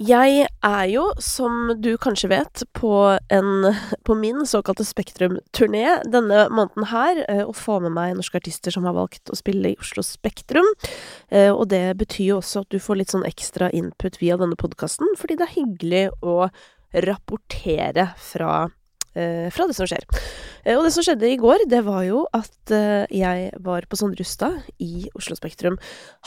Jeg er jo, som du kanskje vet, på en på min såkalte Spektrum-turné denne måneden her, eh, og får med meg norske artister som har valgt å spille i Oslo Spektrum. Eh, og det betyr jo også at du får litt sånn ekstra input via denne podkasten, fordi det er hyggelig å rapportere fra eh, fra det som skjer. Eh, og det som skjedde i går, det var jo at eh, jeg var på Sondre Rustad i Oslo Spektrum.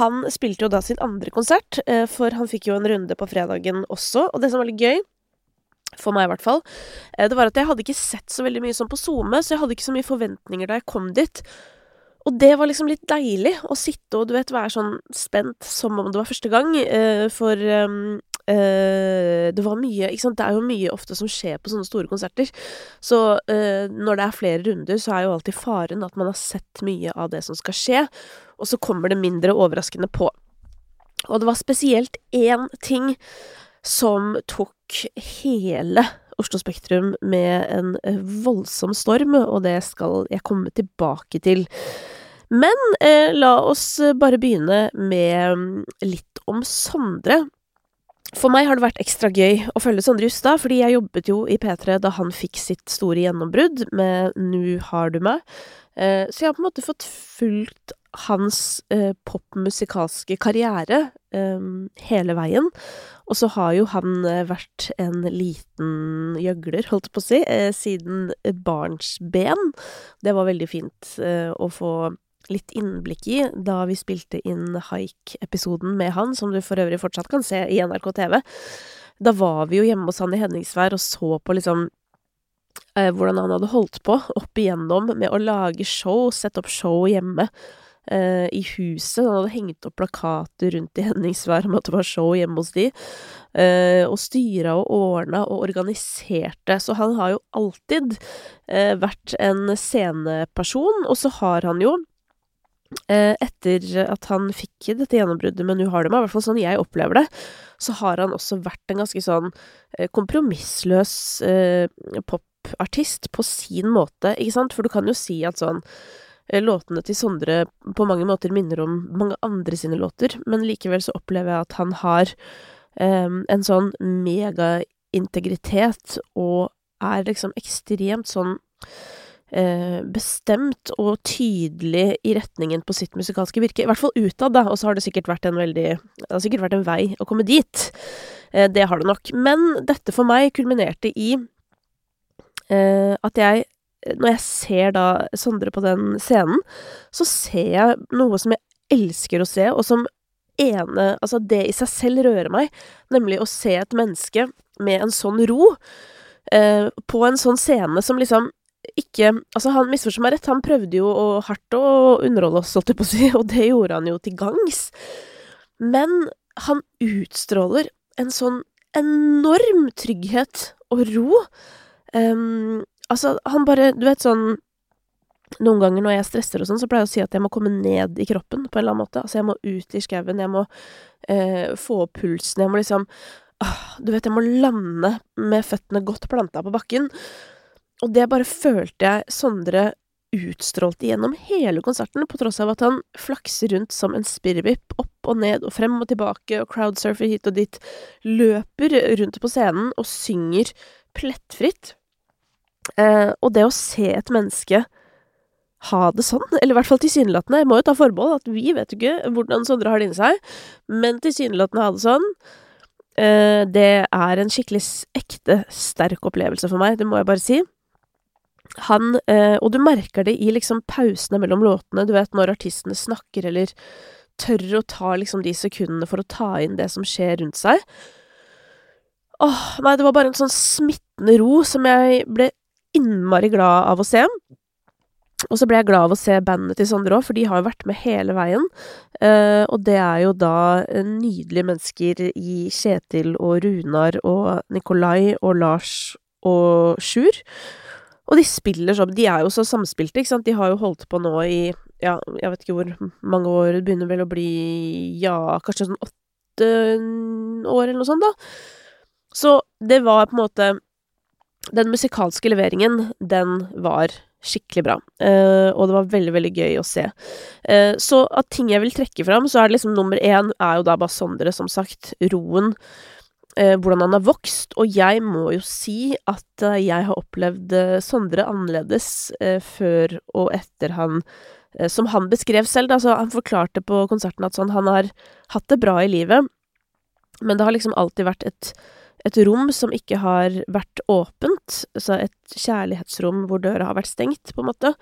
Han spilte jo da sin andre konsert, eh, for han fikk jo en runde på fredagen også. Og det som var litt gøy, for meg i hvert fall, eh, det var at jeg hadde ikke sett så veldig mye sånn på SoMe, så jeg hadde ikke så mye forventninger da jeg kom dit. Og det var liksom litt deilig å sitte og du vet være sånn spent som om det var første gang, eh, for Uh, det var mye ikke sant? Det er jo mye ofte som skjer på sånne store konserter. Så uh, når det er flere runder, så er jo alltid faren at man har sett mye av det som skal skje, og så kommer det mindre overraskende på. Og det var spesielt én ting som tok hele Oslo Spektrum med en voldsom storm, og det skal jeg komme tilbake til. Men eh, la oss bare begynne med mm, litt om Sondre. For meg har det vært ekstra gøy å følge Sondre Justad, fordi jeg jobbet jo i P3 da han fikk sitt store gjennombrudd med Nu har du meg. Eh, så jeg har på en måte fått fulgt hans eh, popmusikalske karriere eh, hele veien. Og så har jo han vært en liten gjøgler, holdt jeg på å si, siden barnsben. Det var veldig fint å få litt innblikk i da vi spilte inn Haik-episoden med han, som du for øvrig fortsatt kan se i NRK TV. Da var vi jo hjemme hos han i Henningsvær og så på liksom eh, hvordan han hadde holdt på opp igjennom med å lage show, sette opp show hjemme. Eh, I huset. Han hadde hengt opp plakater rundt i Henningsvær om at det var show hjemme hos de. Eh, og styra og ordna og organiserte. Så han har jo alltid eh, vært en sceneperson, og så har han jo etter at han fikk dette gjennombruddet med du meg, i hvert fall sånn jeg opplever det, så har han også vært en ganske sånn eh, kompromissløs eh, popartist på sin måte, ikke sant? For du kan jo si at sånn eh, Låtene til Sondre på mange måter minner om mange andre sine låter, men likevel så opplever jeg at han har eh, en sånn megaintegritet og er liksom ekstremt sånn eh, bestemt og tydelig i retningen på sitt musikalske virke. I hvert fall utad, da, og så har det sikkert vært en veldig Det har sikkert vært en vei å komme dit. Eh, det har det nok. Men dette for meg kulminerte i eh, at jeg når jeg ser da Sondre på den scenen, så ser jeg noe som jeg elsker å se, og som ene Altså, det i seg selv rører meg, nemlig å se et menneske med en sånn ro, eh, på en sånn scene som liksom ikke Altså, han misforstår meg rett, han prøvde jo hardt å underholde oss, holdt jeg på å si, og det gjorde han jo til gangs. Men han utstråler en sånn enorm trygghet og ro. Um, altså, han bare Du vet sånn Noen ganger når jeg stresser og sånn, så pleier jeg å si at jeg må komme ned i kroppen på en eller annen måte. Altså, jeg må ut i skauen, jeg må uh, få opp pulsen, jeg må liksom uh, Du vet, jeg må lande med føttene godt planta på bakken. Og det bare følte jeg Sondre utstrålte gjennom hele konserten, på tross av at han flakser rundt som en spirrevipp, opp og ned og frem og tilbake og crowdsurfer hit og dit, løper rundt på scenen og synger plettfritt. Eh, og det å se et menneske ha det sånn, eller i hvert fall tilsynelatende, jeg må jo ta forbehold at vi vet jo ikke hvordan Sondre har det inni seg, men tilsynelatende ha det sånn, eh, det er en skikkelig ekte sterk opplevelse for meg, det må jeg bare si han eh, Og du merker det i liksom pausene mellom låtene, du vet når artistene snakker eller tør å ta liksom de sekundene for å ta inn det som skjer rundt seg. Åh, nei, det var bare en sånn smittende ro som jeg ble innmari glad av å se. Og så ble jeg glad av å se bandet til Sondre òg, for de har jo vært med hele veien. Eh, og det er jo da nydelige mennesker i Kjetil og Runar og Nikolai og Lars og Sjur. Og de spiller sånn De er jo så samspilte, ikke sant. De har jo holdt på nå i ja, jeg vet ikke hvor mange år. Det begynner vel å bli ja, kanskje sånn åtte år eller noe sånt, da. Så det var på en måte Den musikalske leveringen, den var skikkelig bra. Eh, og det var veldig, veldig gøy å se. Eh, så av ting jeg vil trekke fram, så er det liksom nummer én er jo da bare Sondre, som sagt. Roen. Eh, hvordan han har vokst, og jeg må jo si at eh, jeg har opplevd eh, Sondre annerledes eh, før og etter han eh, Som han beskrev selv, da, så han forklarte på konserten at sånn, han har hatt det bra i livet, men det har liksom alltid vært et, et rom som ikke har vært åpent, altså et kjærlighetsrom hvor døra har vært stengt, på en måte,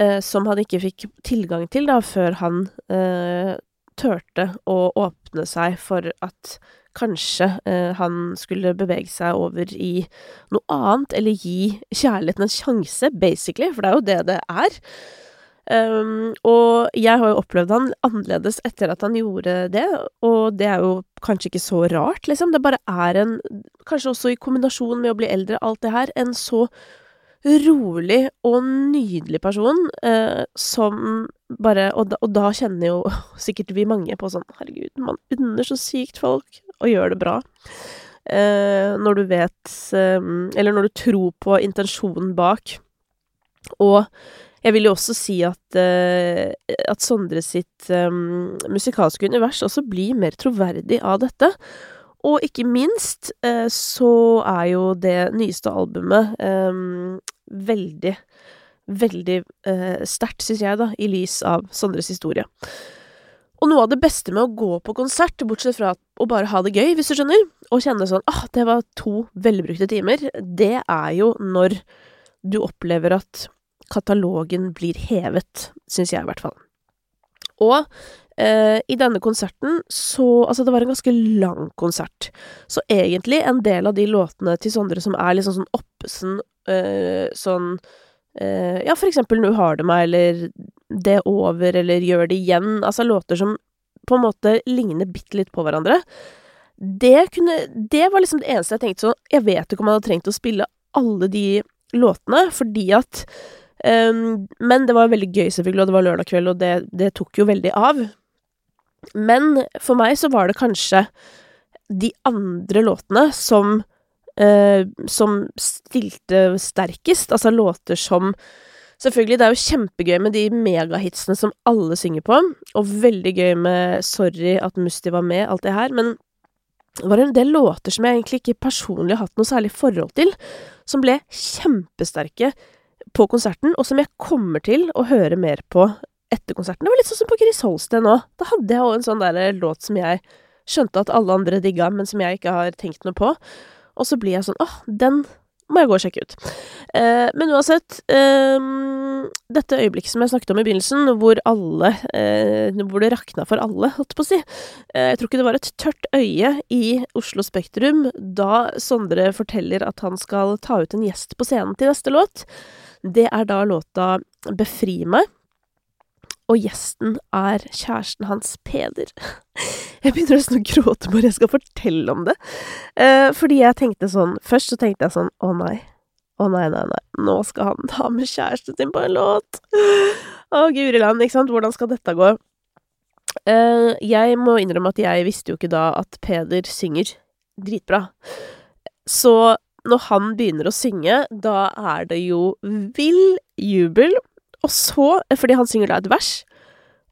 eh, som han ikke fikk tilgang til da, før han turte å åpne seg for at kanskje eh, han skulle bevege seg over i noe annet, eller gi kjærligheten en sjanse, basically, for det er jo det det er. Um, og jeg har jo opplevd han annerledes etter at han gjorde det, og det er jo kanskje ikke så rart, liksom. Det bare er en Kanskje også i kombinasjon med å bli eldre, alt det her, en så rolig og nydelig person eh, som bare og da, og da, kjenner jo sikkert vi mange på sånn Herregud, man unner så sykt folk å gjøre det bra. Eh, når du vet eh, Eller når du tror på intensjonen bak. Og jeg vil jo også si at eh, at Sondre sitt um, musikalske univers også blir mer troverdig av dette. Og ikke minst eh, så er jo det nyeste albumet um, veldig, veldig eh, sterkt, syns jeg, da, i lys av Sondres historie. Og noe av det beste med å gå på konsert, bortsett fra å bare ha det gøy, hvis du skjønner, og kjenne sånn ah, det var to velbrukte timer, det er jo når du opplever at katalogen blir hevet, syns jeg i hvert fall. Og eh, i denne konserten så Altså, det var en ganske lang konsert. Så egentlig en del av de låtene til Sondre som er liksom sånn oppesen uh, sånn uh, Ja, for eksempel Nu har det meg, eller Det over, eller Gjør det igjen. Altså låter som på en måte ligner bitte litt på hverandre. Det kunne Det var liksom det eneste jeg tenkte sånn Jeg vet ikke om jeg hadde trengt å spille alle de låtene, fordi at Um, men det var veldig gøy, selvfølgelig, og det var lørdag kveld, og det, det, tok jo veldig av. Men for meg så var det kanskje de andre låtene som eh, Som stilte sterkest. Altså låter som Selvfølgelig, det er jo kjempegøy med de megahitsene som alle synger på, og veldig gøy med 'Sorry at Musti var med', alt det her, men det var en del låter som jeg egentlig ikke personlig har hatt noe særlig forhold til, som ble kjempesterke på konserten, og som jeg kommer til å høre mer på etter konserten. Det var litt sånn som på Chris Holsten nå. Da hadde jeg òg en sånn der låt som jeg skjønte at alle andre digga, men som jeg ikke har tenkt noe på. Og så blir jeg sånn åh, den må jeg gå og sjekke ut. Eh, men uansett, eh, dette øyeblikket som jeg snakket om i begynnelsen, hvor alle eh, Hvor det rakna for alle, holdt på å si. Eh, jeg tror ikke det var et tørt øye i Oslo Spektrum da Sondre forteller at han skal ta ut en gjest på scenen til neste låt. Det er da låta Befri meg og gjesten er kjæresten hans, Peder. Jeg begynner nesten å gråte bare jeg skal fortelle om det. Eh, fordi jeg tenkte sånn Først så tenkte jeg sånn Å nei. Å nei, nei, nei. Nå skal han ta med kjæresten sin på en låt. Å, guri land, ikke sant. Hvordan skal dette gå? Eh, jeg må innrømme at jeg visste jo ikke da at Peder synger dritbra. Så når han begynner å synge, da er det jo vill jubel. Og så, fordi han synger da et vers,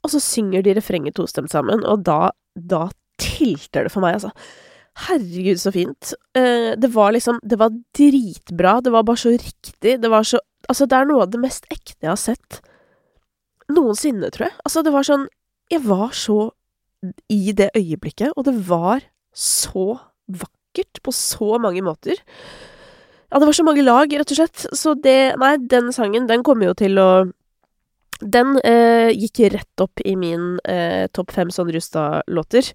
og så synger de refrenget tostemt sammen, og da, da tilter det for meg, altså. Herregud, så fint. Eh, det var liksom Det var dritbra. Det var bare så riktig. Det var så Altså, det er noe av det mest ekte jeg har sett noensinne, tror jeg. Altså, det var sånn Jeg var så i det øyeblikket, og det var så vakkert på så mange måter. Ja, det var så mange lag, rett og slett. Så det Nei, den sangen, den kommer jo til å den eh, gikk rett opp i min eh, topp fem Sånn Rustad-låter.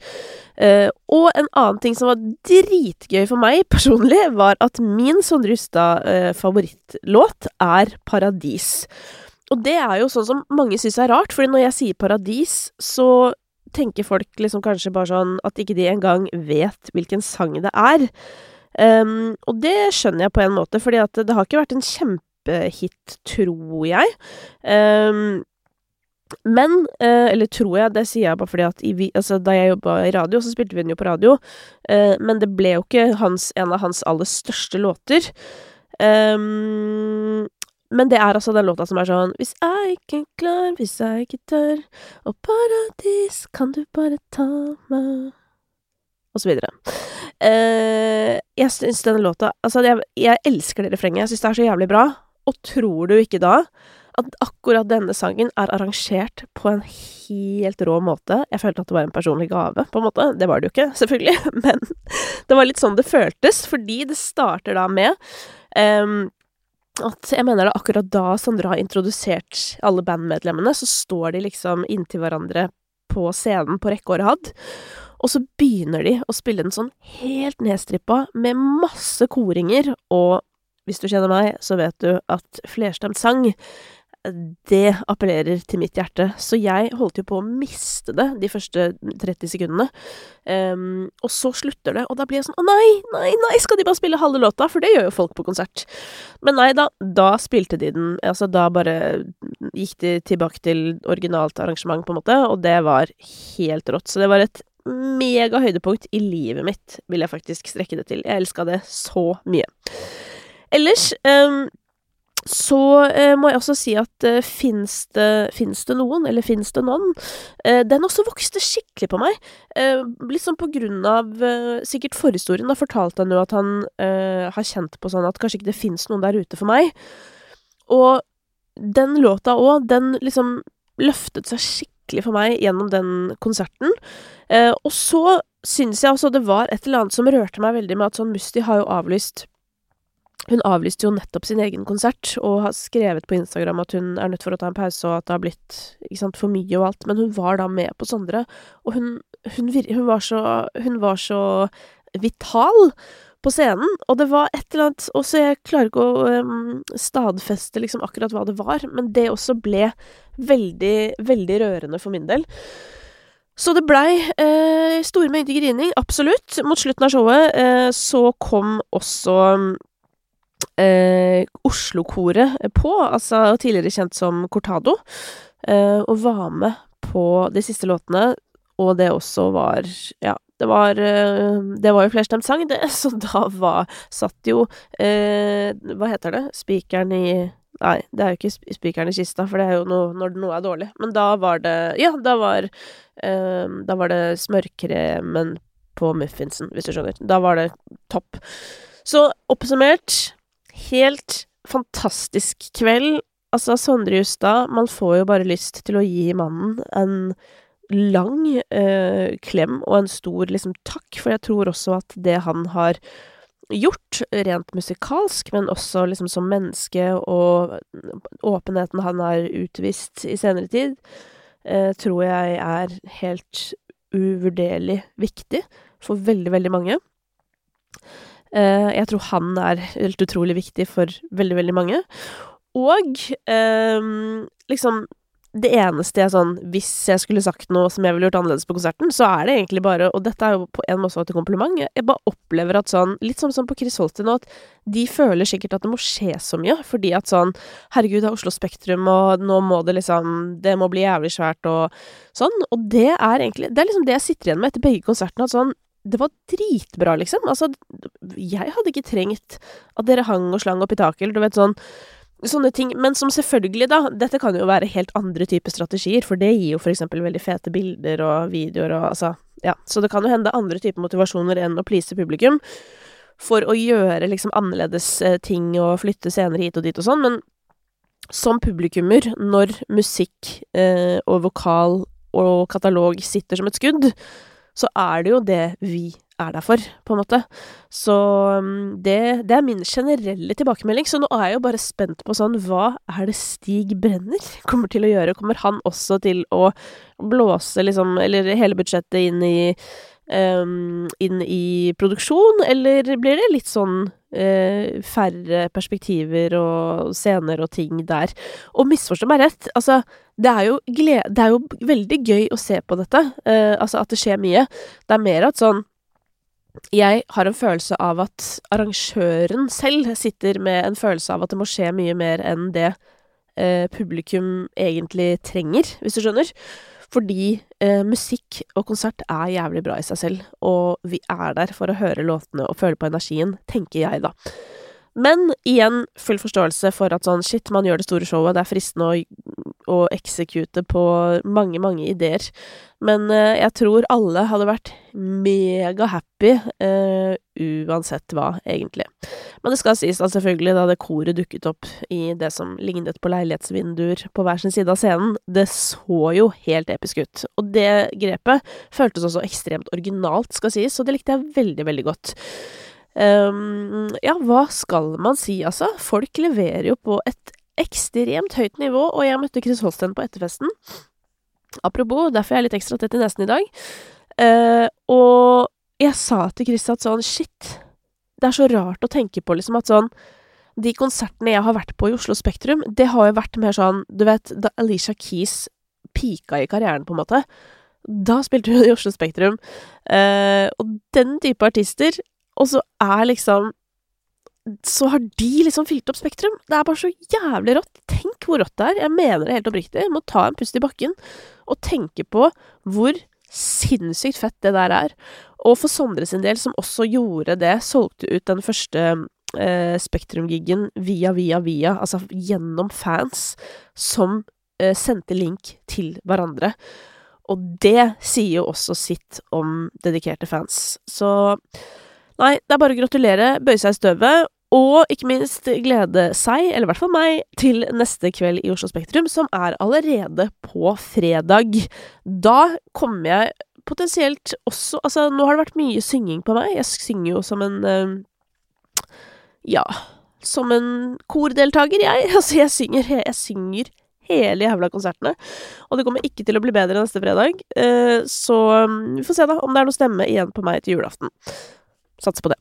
Eh, og en annen ting som var dritgøy for meg personlig, var at min Sånn Rustad-favorittlåt er Paradis. Og det er jo sånn som mange syns er rart, fordi når jeg sier Paradis, så tenker folk liksom kanskje bare sånn at ikke de engang vet hvilken sang det er. Um, og det skjønner jeg på en måte, fordi at det har ikke vært en kjempehit, tror jeg. Um, men uh, Eller tror jeg, det sier jeg bare fordi at i, altså, da jeg jobba i radio, så spilte vi den jo på radio. Uh, men det ble jo ikke hans, en av hans aller største låter. Um, men det er altså den låta som er sånn Hvis jeg ikke er klar, hvis jeg ikke tør, og paradis, kan du bare ta meg Og så videre. Uh, jeg syns denne låta Altså, jeg, jeg elsker det refrenget. Jeg syns det er så jævlig bra. Og tror du ikke da at akkurat denne sangen er arrangert på en helt rå måte. Jeg følte at det var en personlig gave, på en måte. Det var det jo ikke, selvfølgelig, men det var litt sånn det føltes, fordi det starter da med um, at jeg mener det akkurat da Sondre har introdusert alle bandmedlemmene, så står de liksom inntil hverandre på scenen på rekke og rad. Og så begynner de å spille den sånn helt nedstrippa, med masse koringer, og hvis du kjenner meg, så vet du at flerstemt sang det appellerer til mitt hjerte. Så jeg holdt jo på å miste det de første 30 sekundene. Um, og så slutter det, og da blir jeg sånn Å nei, nei, nei, skal de bare spille halve låta? For det gjør jo folk på konsert. Men nei da, da spilte de den. Altså, da bare gikk de tilbake til originalt arrangement, på en måte, og det var helt rått. Så det var et mega høydepunkt i livet mitt, vil jeg faktisk strekke det til. Jeg elska det så mye. Ellers um, så eh, må jeg også si at eh, fins det, det, noen, eller fins det noen eh, Den også vokste skikkelig på meg. Eh, litt sånn på grunn av eh, sikkert forhistorien. Da fortalte han jo at han eh, har kjent på sånn at kanskje ikke det fins noen der ute for meg. Og den låta òg, den liksom løftet seg skikkelig for meg gjennom den konserten. Eh, og så syns jeg også det var et eller annet som rørte meg veldig med at sånn Musti har jo avlyst hun avlyste jo nettopp sin egen konsert, og har skrevet på Instagram at hun er nødt for å ta en pause, og at det har blitt sant, for mye og alt, men hun var da med på Sondre, og hun, hun, hun, var, så, hun var så vital på scenen, og det var et eller annet Også jeg klarer ikke å um, stadfeste liksom akkurat hva det var, men det også ble veldig, veldig rørende for min del. Så det blei eh, store mengder grining, absolutt. Mot slutten av showet eh, så kom også Oslo-koret på, altså tidligere kjent som Cortado, eh, og var med på de siste låtene, og det også var Ja, det var eh, Det var jo flerstemt sang, det, så da var Satt jo eh, Hva heter det? Spikeren i Nei, det er jo ikke spikeren i kista, for det er jo noe når noe er dårlig. Men da var det Ja, da var eh, Da var det smørkremen på muffinsen, hvis du skjønner. Da var det topp. Så oppsummert Helt fantastisk kveld. Altså, Sondre Justad, man får jo bare lyst til å gi mannen en lang eh, klem og en stor liksom takk, for jeg tror også at det han har gjort, rent musikalsk, men også liksom som menneske, og åpenheten han har utvist i senere tid, eh, tror jeg er helt uvurderlig viktig for veldig, veldig mange. Eh, jeg tror han er helt utrolig viktig for veldig, veldig mange. Og um, liksom det eneste jeg sånn Hvis jeg skulle sagt noe som jeg ville gjort annerledes på konserten, så er det egentlig bare Og dette er jo på en måte et kompliment. Jeg bare opplever at sånn Litt sånn som på Chris Holti nå, at de føler sikkert at det må skje så mye. Fordi at sånn Herregud, det er Oslo Spektrum, og nå må det liksom Det må bli jævlig svært, og sånn. Og det er egentlig Det er liksom det jeg sitter igjen med etter begge konsertene. At sånn det var dritbra, liksom. Altså, jeg hadde ikke trengt at dere hang og slang opp i taket, eller du vet sånn Sånne ting. Men som selvfølgelig, da, dette kan jo være helt andre typer strategier, for det gir jo for eksempel veldig fete bilder og videoer og altså Ja. Så det kan jo hende andre typer motivasjoner enn å please publikum for å gjøre liksom annerledes eh, ting og flytte scener hit og dit og sånn, men som publikummer, når musikk eh, og vokal og katalog sitter som et skudd, så er det jo det vi er der for, på en måte. Så um, det, det, er min generelle tilbakemelding. Så nå er jeg jo bare spent på sånn Hva er det Stig Brenner kommer til å gjøre? Kommer han også til å blåse liksom Eller hele budsjettet inn i inn i produksjon, eller blir det litt sånn uh, færre perspektiver og scener og ting der? Og misforstå meg rett, altså, det er, glede, det er jo veldig gøy å se på dette, uh, altså at det skjer mye. Det er mer at sånn jeg har en følelse av at arrangøren selv sitter med en følelse av at det må skje mye mer enn det eh, publikum egentlig trenger, hvis du skjønner. Fordi eh, musikk og konsert er jævlig bra i seg selv, og vi er der for å høre låtene og føle på energien, tenker jeg, da. Men igjen, full forståelse for at sånn shit, man gjør det store showet, det er fristende å, å execute på mange, mange ideer. Men eh, jeg tror alle hadde vært mega happy, eh, uansett hva, egentlig. Men det skal sies da selvfølgelig, da det koret dukket opp i det som lignet på leilighetsvinduer på hver sin side av scenen, det så jo helt episk ut. Og det grepet føltes også ekstremt originalt, skal sies, og det likte jeg veldig, veldig godt. Um, ja, hva skal man si, altså? Folk leverer jo på et ekstremt høyt nivå, og jeg møtte Chris Holsten på etterfesten. Apropos, derfor er jeg litt ekstra tett i nesen i dag. Uh, og jeg sa til Chris at sånn, shit, det er så rart å tenke på, liksom, at sånn De konsertene jeg har vært på i Oslo Spektrum, det har jo vært mer sånn, du vet, da Alicia Keys pika i karrieren, på en måte. Da spilte hun i Oslo Spektrum. Uh, og den type artister og så er liksom Så har de liksom fylt opp Spektrum. Det er bare så jævlig rått. Tenk hvor rått det er. Jeg mener det helt oppriktig. Må ta en pust i bakken og tenke på hvor sinnssykt fett det der er. Og for Sondre sin del, som også gjorde det, solgte ut den første eh, Spektrum-giggen via, via, via, altså gjennom fans som eh, sendte link til hverandre. Og det sier jo også sitt om dedikerte fans. Så Nei, det er bare å gratulere, bøye seg i støvet, og ikke minst glede seg, eller i hvert fall meg, til neste kveld i Oslo Spektrum, som er allerede på fredag. Da kommer jeg potensielt også Altså, nå har det vært mye synging på meg. Jeg synger jo som en uh, Ja, som en kordeltaker, jeg. Altså, jeg synger, jeg synger hele jævla konsertene. Og det kommer ikke til å bli bedre neste fredag. Uh, så um, vi får se, da, om det er noe stemme igjen på meg til julaften. Satser på det.